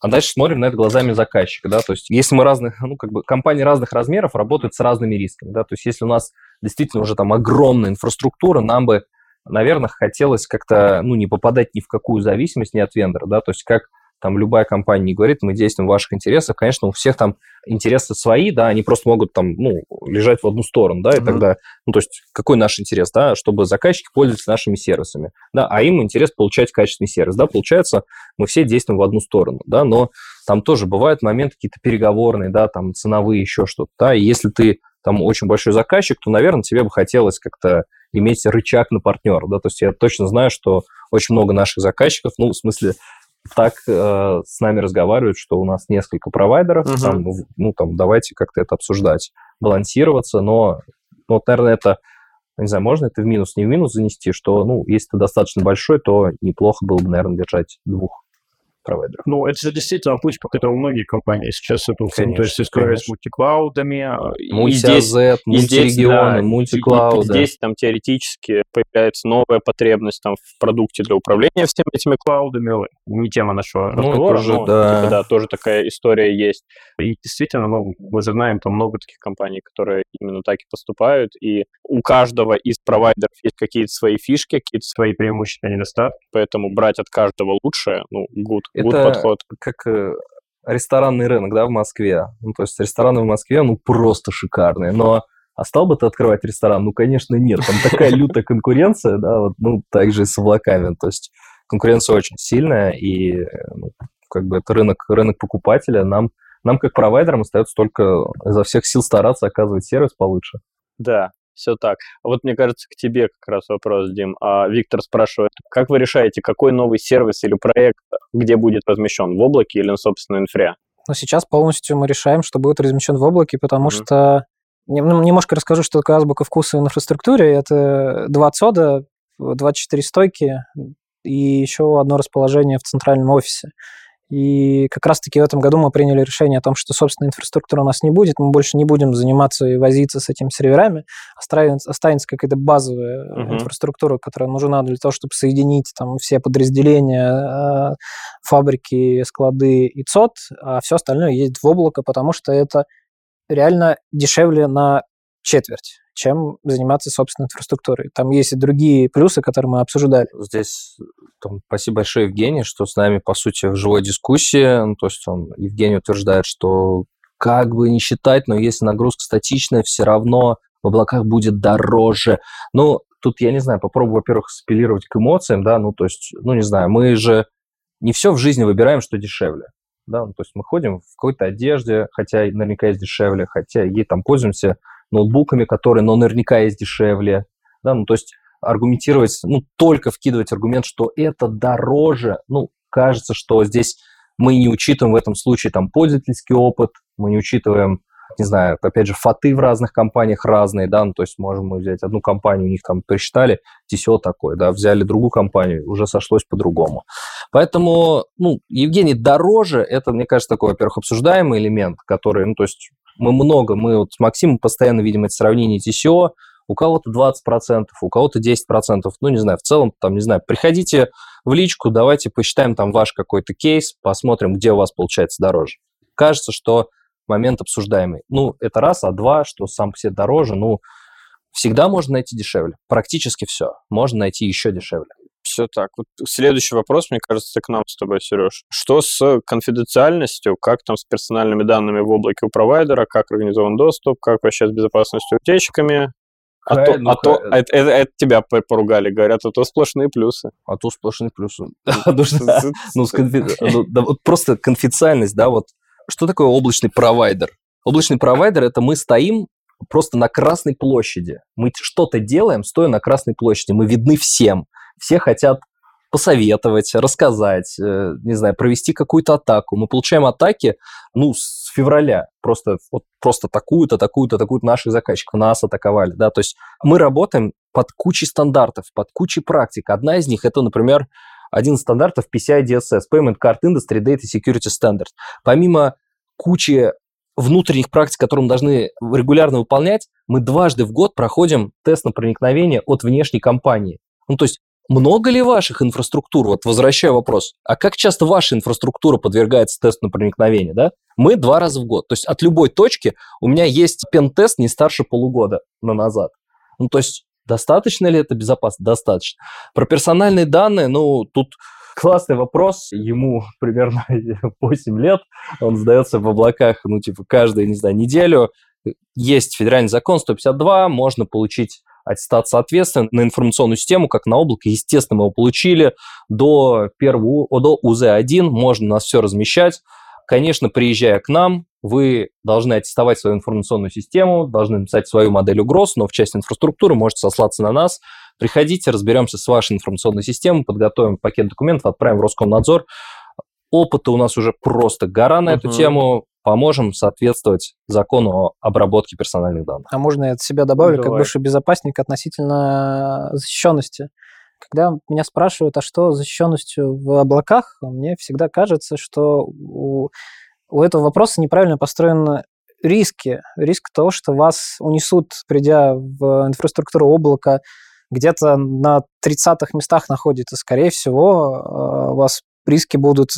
а дальше смотрим на это глазами заказчика, да, то есть если мы разных, ну, как бы компании разных размеров работают с разными рисками, да, то есть если у нас действительно уже там огромная инфраструктура, нам бы, наверное, хотелось как-то, ну, не попадать ни в какую зависимость ни от вендора, да, то есть как там любая компания не говорит, мы действуем в ваших интересах, конечно, у всех там интересы свои, да, они просто могут там, ну, лежать в одну сторону, да, и mm-hmm. тогда, ну, то есть какой наш интерес, да, чтобы заказчики пользовались нашими сервисами, да, а им интерес получать качественный сервис, да, получается, мы все действуем в одну сторону, да, но там тоже бывают моменты какие-то переговорные, да, там ценовые, еще что-то, да, и если ты там очень большой заказчик, то, наверное, тебе бы хотелось как-то иметь рычаг на партнера, да, то есть я точно знаю, что очень много наших заказчиков, ну, в смысле, так э, с нами разговаривают, что у нас несколько провайдеров, uh-huh. там, ну, там, давайте как-то это обсуждать, балансироваться, но, ну, вот, наверное, это, не знаю, можно это в минус, не в минус занести, что, ну, если ты достаточно большой, то неплохо было бы, наверное, держать двух провайдеров. Ну, это же действительно путь, по которому многие компании сейчас идут. Конечно, то есть история с мультиклаудами. А, Мульти-АЗ, мультирегионы, да, мультиклауды. Здесь там теоретически появляется новая потребность там в продукте для управления всеми этими клаудами. Не тема нашего ну, разговора, тоже, но да. Типа, да, тоже такая история есть. И действительно, ну, мы знаем там много таких компаний, которые именно так и поступают, и у каждого из провайдеров есть какие-то свои фишки, какие-то свои преимущества и недостатки, поэтому брать от каждого лучшее, ну, good. Это подход. как э, ресторанный рынок, да, в Москве. Ну, то есть рестораны в Москве, ну, просто шикарные. Но а стал бы ты открывать ресторан? Ну, конечно, нет. Там такая лютая конкуренция, да, вот, ну, так же и с облаками. То есть конкуренция очень сильная, и ну, как бы это рынок, рынок покупателя. Нам, нам, как провайдерам, остается только изо всех сил стараться оказывать сервис получше. Да, все так. Вот мне кажется, к тебе как раз вопрос, Дим. А, Виктор спрашивает, как вы решаете, какой новый сервис или проект, где будет размещен, в облаке или на собственной инфре? Ну, сейчас полностью мы решаем, что будет размещен в облаке, потому mm-hmm. что ну, немножко расскажу, что такое азбука вкуса в инфраструктуре. Это два цода, 24 стойки и еще одно расположение в центральном офисе. И как раз-таки в этом году мы приняли решение о том, что собственной инфраструктуры у нас не будет, мы больше не будем заниматься и возиться с этими серверами, останется, останется какая-то базовая uh-huh. инфраструктура, которая нужна для того, чтобы соединить там все подразделения, э, фабрики, склады и ЦОД, а все остальное есть в облако, потому что это реально дешевле на четверть чем заниматься собственной инфраструктурой. Там есть и другие плюсы, которые мы обсуждали. Здесь там, спасибо большое Евгений, что с нами, по сути, в живой дискуссии. Ну, то есть он, Евгений утверждает, что как бы не считать, но если нагрузка статичная, все равно в облаках будет дороже. Ну, тут, я не знаю, попробую, во-первых, спилировать к эмоциям, да, ну, то есть, ну, не знаю, мы же не все в жизни выбираем, что дешевле. Да, ну, то есть мы ходим в какой-то одежде, хотя наверняка есть дешевле, хотя ей там пользуемся ноутбуками, которые, но наверняка есть дешевле. Да, ну, то есть аргументировать, ну, только вкидывать аргумент, что это дороже, ну, кажется, что здесь мы не учитываем в этом случае там пользовательский опыт, мы не учитываем, не знаю, опять же, фаты в разных компаниях разные, да, ну, то есть можем мы взять одну компанию, у них там посчитали, TCO такой, да, взяли другую компанию, уже сошлось по-другому. Поэтому, ну, Евгений, дороже, это, мне кажется, такой, во-первых, обсуждаемый элемент, который, ну, то есть мы много, мы вот с Максимом постоянно видим это сравнение TCO, у кого-то 20%, у кого-то 10%, ну, не знаю, в целом, там, не знаю, приходите в личку, давайте посчитаем там ваш какой-то кейс, посмотрим, где у вас получается дороже. Кажется, что момент обсуждаемый. Ну, это раз, а два, что сам все дороже, ну, всегда можно найти дешевле. Практически все. Можно найти еще дешевле. Все так. Вот следующий вопрос, мне кажется, к нам с тобой, Сереж. Что с конфиденциальностью? Как там с персональными данными в облаке у провайдера? Как организован доступ? Как вообще с безопасностью утечками? А, то, ну, а то это, это, это тебя поругали, говорят, а то сплошные плюсы. А то сплошные плюсы. Ну, ну просто конфиденциальность, да, вот. Что такое облачный провайдер? Облачный провайдер – это мы стоим просто на Красной площади. Мы что-то делаем, стоя на Красной площади. Мы видны всем все хотят посоветовать, рассказать, э, не знаю, провести какую-то атаку. Мы получаем атаки, ну, с февраля, просто, вот, просто такую-то, такую-то, такую-то наших заказчиков нас атаковали, да, то есть мы работаем под кучей стандартов, под кучей практик. Одна из них это, например, один из стандартов PCI DSS, Payment Card Industry Data Security Standard. Помимо кучи внутренних практик, которые мы должны регулярно выполнять, мы дважды в год проходим тест на проникновение от внешней компании. Ну, то есть много ли ваших инфраструктур, вот возвращаю вопрос, а как часто ваша инфраструктура подвергается тесту на проникновение, да? Мы два раза в год. То есть от любой точки у меня есть пен-тест не старше полугода на назад. Ну, то есть достаточно ли это безопасно? Достаточно. Про персональные данные, ну, тут классный вопрос. Ему примерно 8 лет. Он задается в облаках, ну, типа, каждую, не знаю, неделю. Есть федеральный закон 152, можно получить аттестат соответственно на информационную систему, как на облако. Естественно, мы его получили до первого, до УЗ-1, можно нас все размещать. Конечно, приезжая к нам, вы должны аттестовать свою информационную систему, должны написать свою модель угроз, но в части инфраструктуры можете сослаться на нас. Приходите, разберемся с вашей информационной системой, подготовим пакет документов, отправим в Роскомнадзор. Опыта у нас уже просто гора на uh-huh. эту тему поможем соответствовать закону о обработке персональных данных. А можно я от себя добавлю, Давай. как бывший безопасник относительно защищенности? Когда меня спрашивают, а что с защищенностью в облаках, мне всегда кажется, что у, у этого вопроса неправильно построены риски. Риск того, что вас унесут, придя в инфраструктуру облака, где-то на 30-х местах находится, скорее всего, а, вас риски будут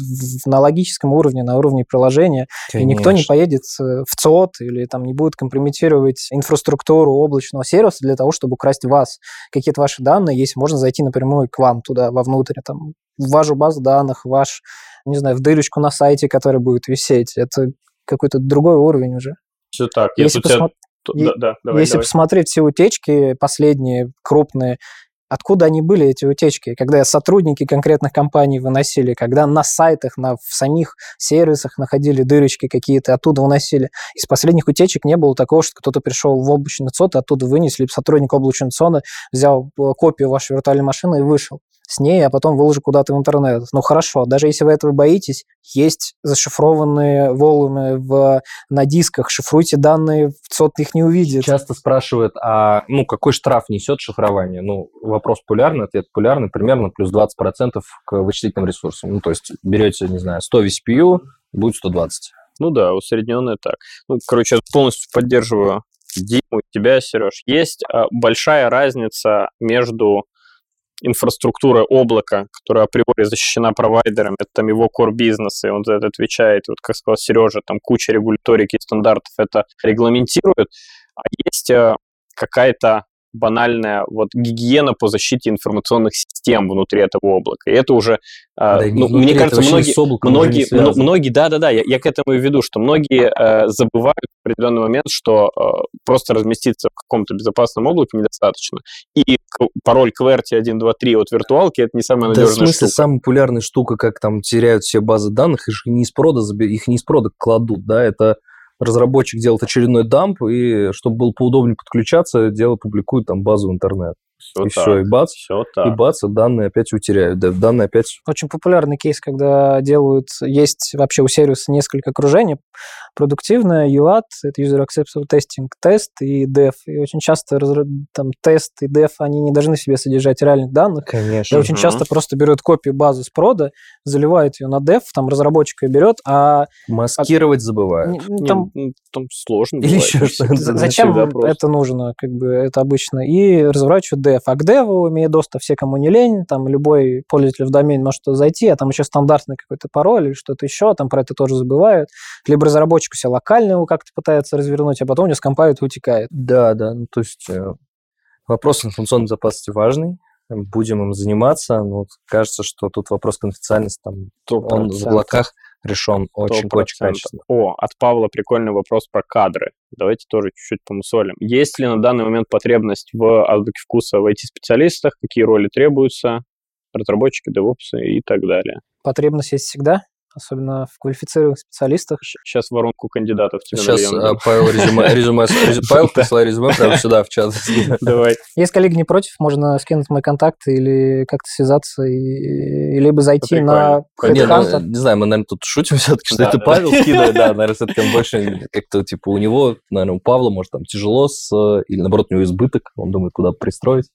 на логическом уровне, на уровне приложения, Конечно. и никто не поедет э, в ЦОД или там не будет компрометировать инфраструктуру облачного сервиса для того, чтобы украсть вас. Какие-то ваши данные, если можно зайти напрямую к вам туда, вовнутрь, там, в вашу базу данных, ваш, не знаю, в дырочку на сайте, который будет висеть. Это какой-то другой уровень уже. Все так. Если, посмо... тебя... да, да, давай, Если давай. посмотреть все утечки последние, крупные, откуда они были, эти утечки, когда сотрудники конкретных компаний выносили, когда на сайтах, на, в самих сервисах находили дырочки какие-то, оттуда выносили. Из последних утечек не было такого, что кто-то пришел в облачный ЦОД, оттуда вынесли, сотрудник облачного ЦОДа взял э, копию вашей виртуальной машины и вышел с ней, а потом выложу куда-то в интернет. Ну хорошо, даже если вы этого боитесь, есть зашифрованные волны в, на дисках, шифруйте данные, ЦОД их не увидит. Часто спрашивают, а ну какой штраф несет шифрование? Ну, вопрос популярный, ответ популярный, примерно плюс 20% к вычислительным ресурсам. Ну, то есть берете, не знаю, 100 VCPU, будет 120. Ну да, усредненное так. Ну, короче, я полностью поддерживаю Диму, тебя, Сереж. Есть а, большая разница между инфраструктура облака, которая априори защищена провайдером, это там его core бизнес, и он за это отвечает. Вот, как сказал Сережа, там куча регуляторики и стандартов это регламентирует. А есть э, какая-то банальная вот гигиена по защите информационных систем внутри этого облака. И это уже, а, да, ну, мне кажется, многие, многие, многие, да, да, да, я, я к этому и веду, что многие э, забывают в определенный момент, что э, просто разместиться в каком-то безопасном облаке недостаточно. И пароль QWERTY 1, 2, 3 от виртуалки это не самая надежная да, в смысле, штука. самая популярная штука, как там теряют все базы данных, их не из прода, их не из прода кладут, да, это разработчик делает очередной дамп, и чтобы было поудобнее подключаться, дело публикует там базу в интернет. Все и так. все, и бац, все так. и бац, и данные опять утеряют. Да, данные опять... Очень популярный кейс, когда делают... Есть вообще у сервиса несколько окружений. Продуктивное, UAT, это User Acceptable Testing, тест и Dev. И очень часто там тест и Dev, они не должны себе содержать реальных данных. Конечно. И очень угу. часто просто берут копию базы с прода, заливают ее на Dev, там разработчик ее берет, а... Маскировать а... забывают. Там... Не, там сложно Или еще что-то. Зачем это нужно? Как бы это обычно. И разворачивают Dev. А к Dev имея доступ все, кому не лень, там любой пользователь в домен может зайти, а там еще стандартный какой-то пароль или что-то еще, там про это тоже забывают. Либо разработчик разработчик у себя локально его как-то пытается развернуть, а потом у него скомпает и утекает. Да, да, ну, то есть э, вопрос информационной безопасности важный, будем им заниматься, но кажется, что тут вопрос конфиденциальности, там, 100%. он в облаках решен очень-очень качественно. О, от Павла прикольный вопрос про кадры. Давайте тоже чуть-чуть помусолим. Есть ли на данный момент потребность в азбуке вкуса в IT-специалистах? Какие роли требуются? Разработчики, девопсы и так далее. Потребность есть всегда особенно в квалифицированных специалистах. Сейчас воронку кандидатов тебе Сейчас нальем. Павел резюме, резюме, Павел присылай резюме прямо сюда в чат. Давай. Если коллеги не против, можно скинуть мои контакты или как-то связаться, и, либо зайти на не, ну, не знаю, мы, наверное, тут шутим все-таки, что это Павел скидывает, да, наверное, все-таки он больше как-то, типа, у него, наверное, у Павла, может, там тяжело с, или, наоборот, у него избыток, он думает, куда пристроить.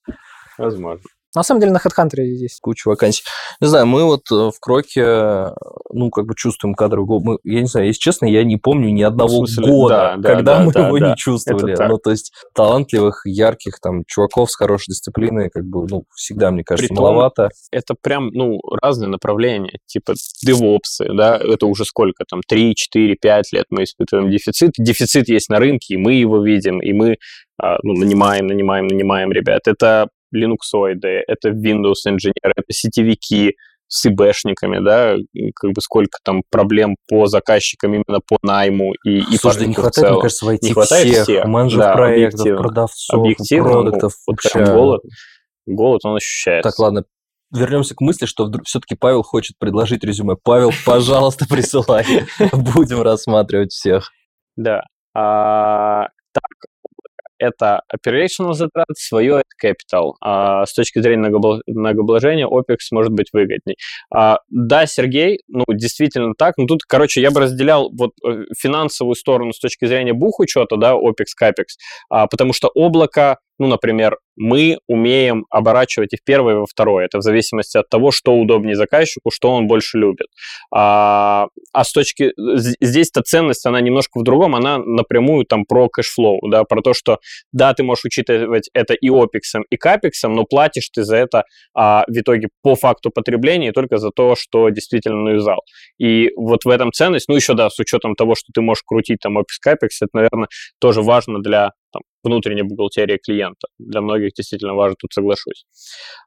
Возможно. На самом деле на HeadHunter есть. Куча вакансий. Не знаю, мы вот э, в Кроке, ну, как бы чувствуем кадровый. Мы, я не знаю, если честно, я не помню ни одного смысле, года, да, да, когда да, мы да, его да. не чувствовали. Ну, то есть талантливых, ярких там чуваков с хорошей дисциплиной, как бы, ну, всегда, мне кажется, Притом- маловато. это прям, ну, разные направления, типа девопсы, да, это уже сколько там, 3, 4, 5 лет мы испытываем дефицит. Дефицит есть на рынке, и мы его видим, и мы а, ну, нанимаем, нанимаем, нанимаем ребят. Это линуксоиды, это Windows инженеры, это сетевики с ИБшниками, да, и как бы сколько там проблем по заказчикам именно по найму и, и по Слушай, да не в хватает, мне кажется, войти Не хватает всех, всех, менеджеров да, проектов, объективно. продавцов, Объективно, продуктов. ну, вот прям голод, голод, он ощущается. Так, ладно, вернемся к мысли, что вдруг все-таки Павел хочет предложить резюме. Павел, пожалуйста, присылай. Будем рассматривать всех. Да. А, так, это operational затрат, свое это capital. А, с точки зрения налогообложения OPEX может быть выгодней. А, да, Сергей, ну, действительно так. Ну, тут, короче, я бы разделял вот э, финансовую сторону с точки зрения бухучета, да, OPEX, CAPEX, а, потому что облако, ну, например, мы умеем оборачивать и в первое, и во второе. Это в зависимости от того, что удобнее заказчику, что он больше любит. А, а с точки... Здесь-то ценность, она немножко в другом, она напрямую там про cash flow, да, про то, что да, ты можешь учитывать это и opex ом, и capex ом, но платишь ты за это а, в итоге по факту потребления только за то, что действительно наюзал. И вот в этом ценность, ну еще да, с учетом того, что ты можешь крутить там opex capex, это, наверное, тоже важно для там, внутренней бухгалтерии клиента. Для многих действительно важно, тут соглашусь.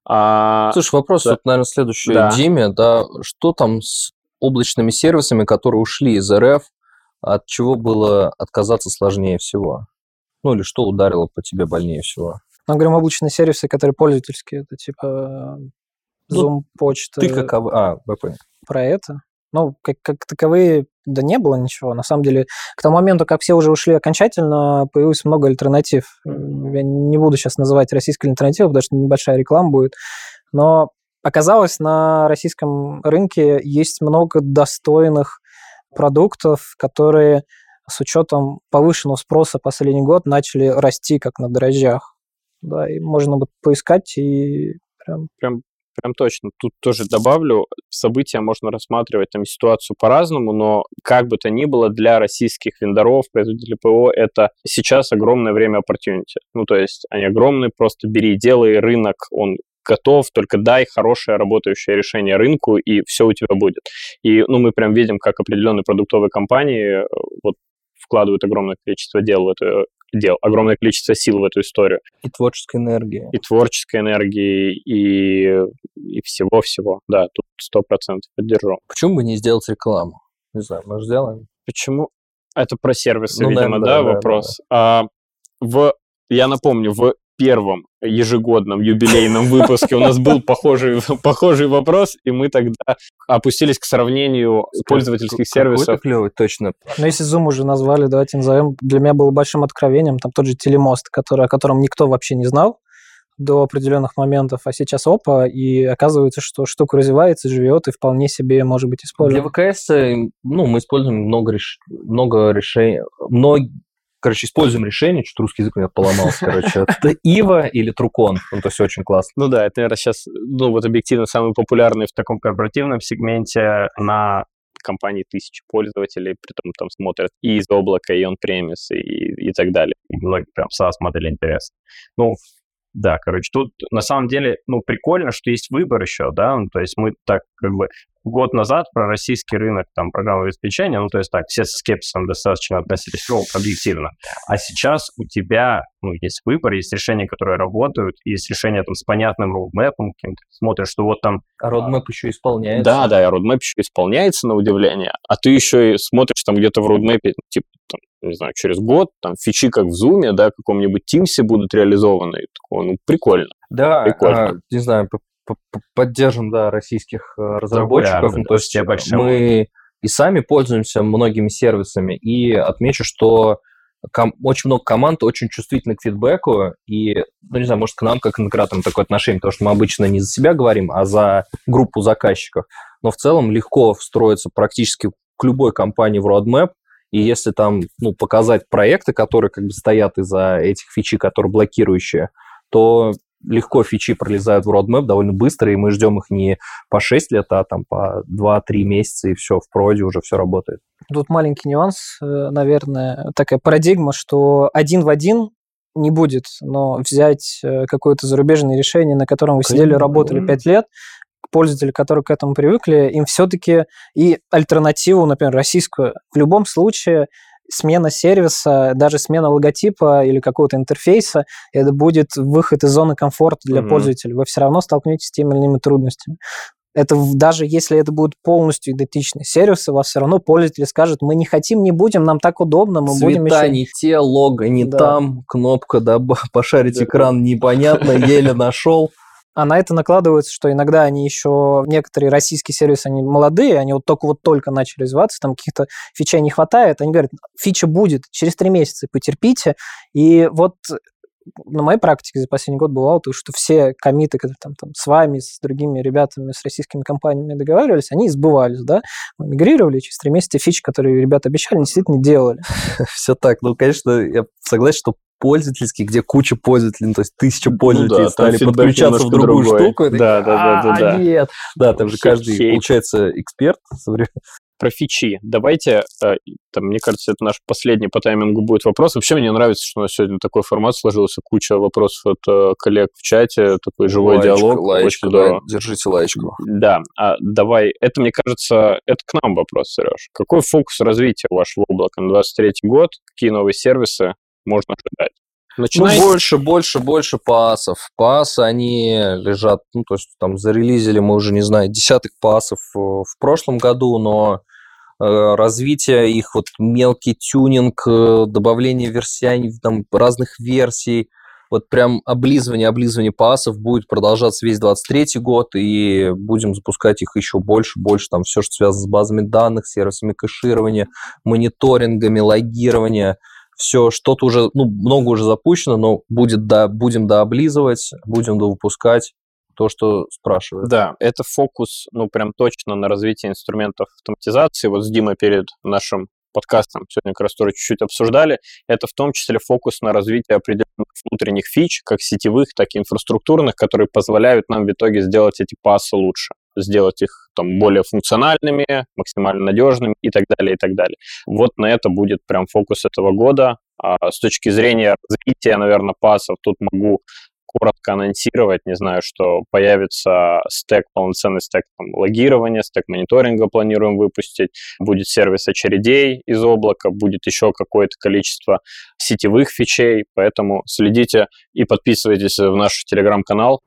А, Слушай, вопрос, да. вот, наверное, следующий Да. Диме, да, что там с облачными сервисами, которые ушли из РФ, от чего было отказаться сложнее всего? Ну, или что ударило по тебе больнее всего? Мы говорим облачные сервисы, которые пользовательские. Это типа Ну, Zoom, почта. Ты как... А, я понял. про это. Ну, как, как таковые, да не было ничего. На самом деле, к тому моменту, как все уже ушли окончательно, появилось много альтернатив. Я не буду сейчас называть российские альтернативы, потому что небольшая реклама будет. Но оказалось, на российском рынке есть много достойных продуктов, которые с учетом повышенного спроса последний год начали расти как на дрожжах. Да, и можно вот поискать и прям прям, прям точно. Тут тоже добавлю, события можно рассматривать там ситуацию по-разному, но как бы то ни было, для российских вендоров, производителей ПО, это сейчас огромное время opportunity. Ну, то есть они огромные, просто бери, делай, рынок, он готов, только дай хорошее работающее решение рынку, и все у тебя будет. И, ну, мы прям видим, как определенные продуктовые компании э, вот вкладывают огромное количество дел в эту дел, огромное количество сил в эту историю И творческая энергия. и творческой энергии, и, и всего-всего. Да, тут сто процентов поддержу. Почему бы не сделать рекламу? Не знаю, мы же сделаем. Почему? Это про сервисы, Ну, видимо, наверное, да, да, да, вопрос. А, в, я напомню, в первом ежегодном юбилейном выпуске у нас был похожий, похожий вопрос, и мы тогда опустились к сравнению пользовательских сервисов. Какой-то клевый, точно. Но если Zoom уже назвали, давайте назовем. Для меня было большим откровением там тот же телемост, который, о котором никто вообще не знал до определенных моментов, а сейчас опа, и оказывается, что штука развивается, живет и вполне себе может быть Для использована. ВКС, э, ну, мы используем много, реш... много решений, много, короче, используем решения, что-то русский язык у меня поломался, короче, это Ива или Трукон, ну, то есть очень классно. Ну да, это, наверное, сейчас, ну вот объективно самый популярный в таком корпоративном сегменте на компании тысячи пользователей, при том там смотрят и из облака, и on-premise, и, и так далее. И прям SaaS модели интересны. Ну, да, короче, тут на самом деле, ну, прикольно, что есть выбор еще, да, ну, то есть мы так как бы год назад про российский рынок там программного обеспечения, ну, то есть так, все с скепсисом достаточно относились, ну, объективно. А сейчас у тебя, ну, есть выбор, есть решения, которые работают, есть решения там с понятным роудмэпом. Смотришь, что вот там А родмэп еще исполняется. да, да, и roadmap еще исполняется на удивление, а ты еще и смотришь там где-то в ну, типа, там, не знаю, через год, там, фичи как в Zoom, да, каком-нибудь Teams будут реализованы, и такое, ну, прикольно. Да, Прикольно. а, не знаю, поддержим, да, российских э, разработчиков. Ну, то есть мы и сами пользуемся многими сервисами, и отмечу, что ком- очень много команд очень чувствительны к фидбэку, и, ну, не знаю, может, к нам, как к интеграторам, такое отношение, потому что мы обычно не за себя говорим, а за группу заказчиков. Но в целом легко встроиться практически к любой компании в roadmap, и если там, ну, показать проекты, которые как бы стоят из-за этих фичи, которые блокирующие, то легко фичи пролезают в roadmap довольно быстро, и мы ждем их не по 6 лет, а там по 2-3 месяца, и все, в проде уже все работает. Тут маленький нюанс, э, наверное, такая парадигма, что один в один не будет, но взять э, какое-то зарубежное решение, на котором вы сидели, работали 5 лет, пользователи, которые к этому привыкли, им все-таки и альтернативу, например, российскую, в любом случае смена сервиса, даже смена логотипа или какого-то интерфейса, это будет выход из зоны комфорта для mm-hmm. пользователя. Вы все равно столкнетесь с теми или иными трудностями. Это даже если это будет полностью идентичный сервис, у вас все равно пользователь скажет, мы не хотим, не будем, нам так удобно, мы Цвета будем еще... не те, лого не да. там, кнопка, да, пошарить экран непонятно, еле нашел а на это накладывается, что иногда они еще, некоторые российские сервисы, они молодые, они вот только вот только начали развиваться, там каких-то фичей не хватает, они говорят, фича будет через три месяца, потерпите. И вот на моей практике за последний год бывало то, что все комиты, которые там, там с вами, с другими ребятами, с российскими компаниями договаривались, они сбывались, да, мигрировали, через три месяца фичи, которые ребята обещали, действительно делали. Все так. Ну, конечно, я согласен, что пользовательский, где куча пользователей, ну, то есть тысяча пользователей ну, да, стали подключаться в другую другой. штуку. Да, да, да, да, да. Нет. Да, там же каждый, получается, эксперт. Про фичи. Давайте, э, там, мне кажется, это наш последний по таймингу будет вопрос. Вообще мне нравится, что у нас сегодня такой формат сложился, куча вопросов от э, коллег в чате, такой живой лаечка, диалог. Лаечка, да, держите лаечку. Да, а давай, это, мне кажется, это к нам вопрос, Сереж. Какой фокус развития вашего облака на 23 год? Какие новые сервисы можно ожидать? Начинайте. Ну, больше, больше, больше пасов. Пасы, они лежат, ну, то есть там зарелизили мы уже, не знаю, десяток пасов э, в прошлом году, но э, развитие их, вот мелкий тюнинг, э, добавление версий, там, разных версий, вот прям облизывание, облизывание пасов будет продолжаться весь 23 год, и будем запускать их еще больше, больше, там все, что связано с базами данных, сервисами кэширования, мониторингами, логирования – все, что-то уже, ну, много уже запущено, но будет, да, будем дооблизывать, будем довыпускать то, что спрашивают. Да, это фокус, ну, прям точно на развитие инструментов автоматизации. Вот с Димой перед нашим подкастом сегодня как раз тоже чуть-чуть обсуждали, это в том числе фокус на развитие определенных внутренних фич, как сетевых, так и инфраструктурных, которые позволяют нам в итоге сделать эти пасы лучше сделать их там более функциональными, максимально надежными и так далее, и так далее. Вот на это будет прям фокус этого года. А с точки зрения развития, наверное, пасов, тут могу коротко анонсировать, не знаю, что появится стек, полноценный стек там, логирования, стек мониторинга планируем выпустить, будет сервис очередей из облака, будет еще какое-то количество сетевых фичей, поэтому следите и подписывайтесь в наш телеграм-канал.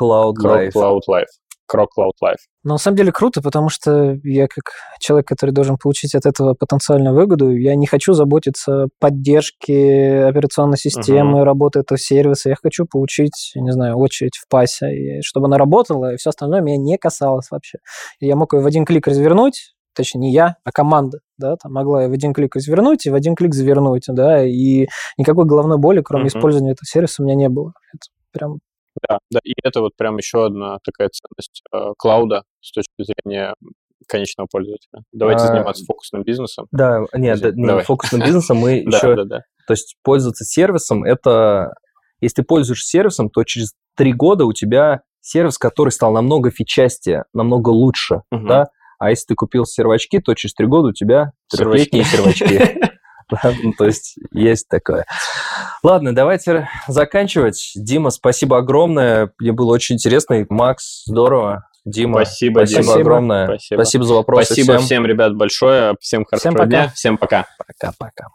Cloud Life. Cloud Life. Крок Cloud Life. Но на самом деле круто, потому что я как человек, который должен получить от этого потенциальную выгоду, я не хочу заботиться о поддержке операционной системы, uh-huh. работы этого сервиса. Я хочу получить, не знаю, очередь в пасе, и чтобы она работала, и все остальное меня не касалось вообще. И я мог ее в один клик развернуть, точнее, не я, а команда, да, там могла я в один клик развернуть и в один клик завернуть, да, и никакой головной боли, кроме uh-huh. использования этого сервиса, у меня не было. Это прям да, да, и это вот прям еще одна такая ценность э, клауда с точки зрения конечного пользователя. Давайте а, заниматься фокусным бизнесом. Да, нет, да, не, фокусным бизнесом мы еще... Да, да, да. То есть пользоваться сервисом, это... Если ты пользуешься сервисом, то через три года у тебя сервис, который стал намного фичастее, намного лучше, угу. да? А если ты купил сервачки, то через три года у тебя трехлетние сервачки. Ну, то есть есть такое. Ладно, давайте заканчивать. Дима, спасибо огромное. Мне было очень интересно. Макс, здорово. Дима, спасибо, спасибо Дима. огромное. Спасибо. спасибо за вопросы. Спасибо всем. всем, ребят, большое. Всем хорошего всем пока. дня. Всем пока. Пока-пока.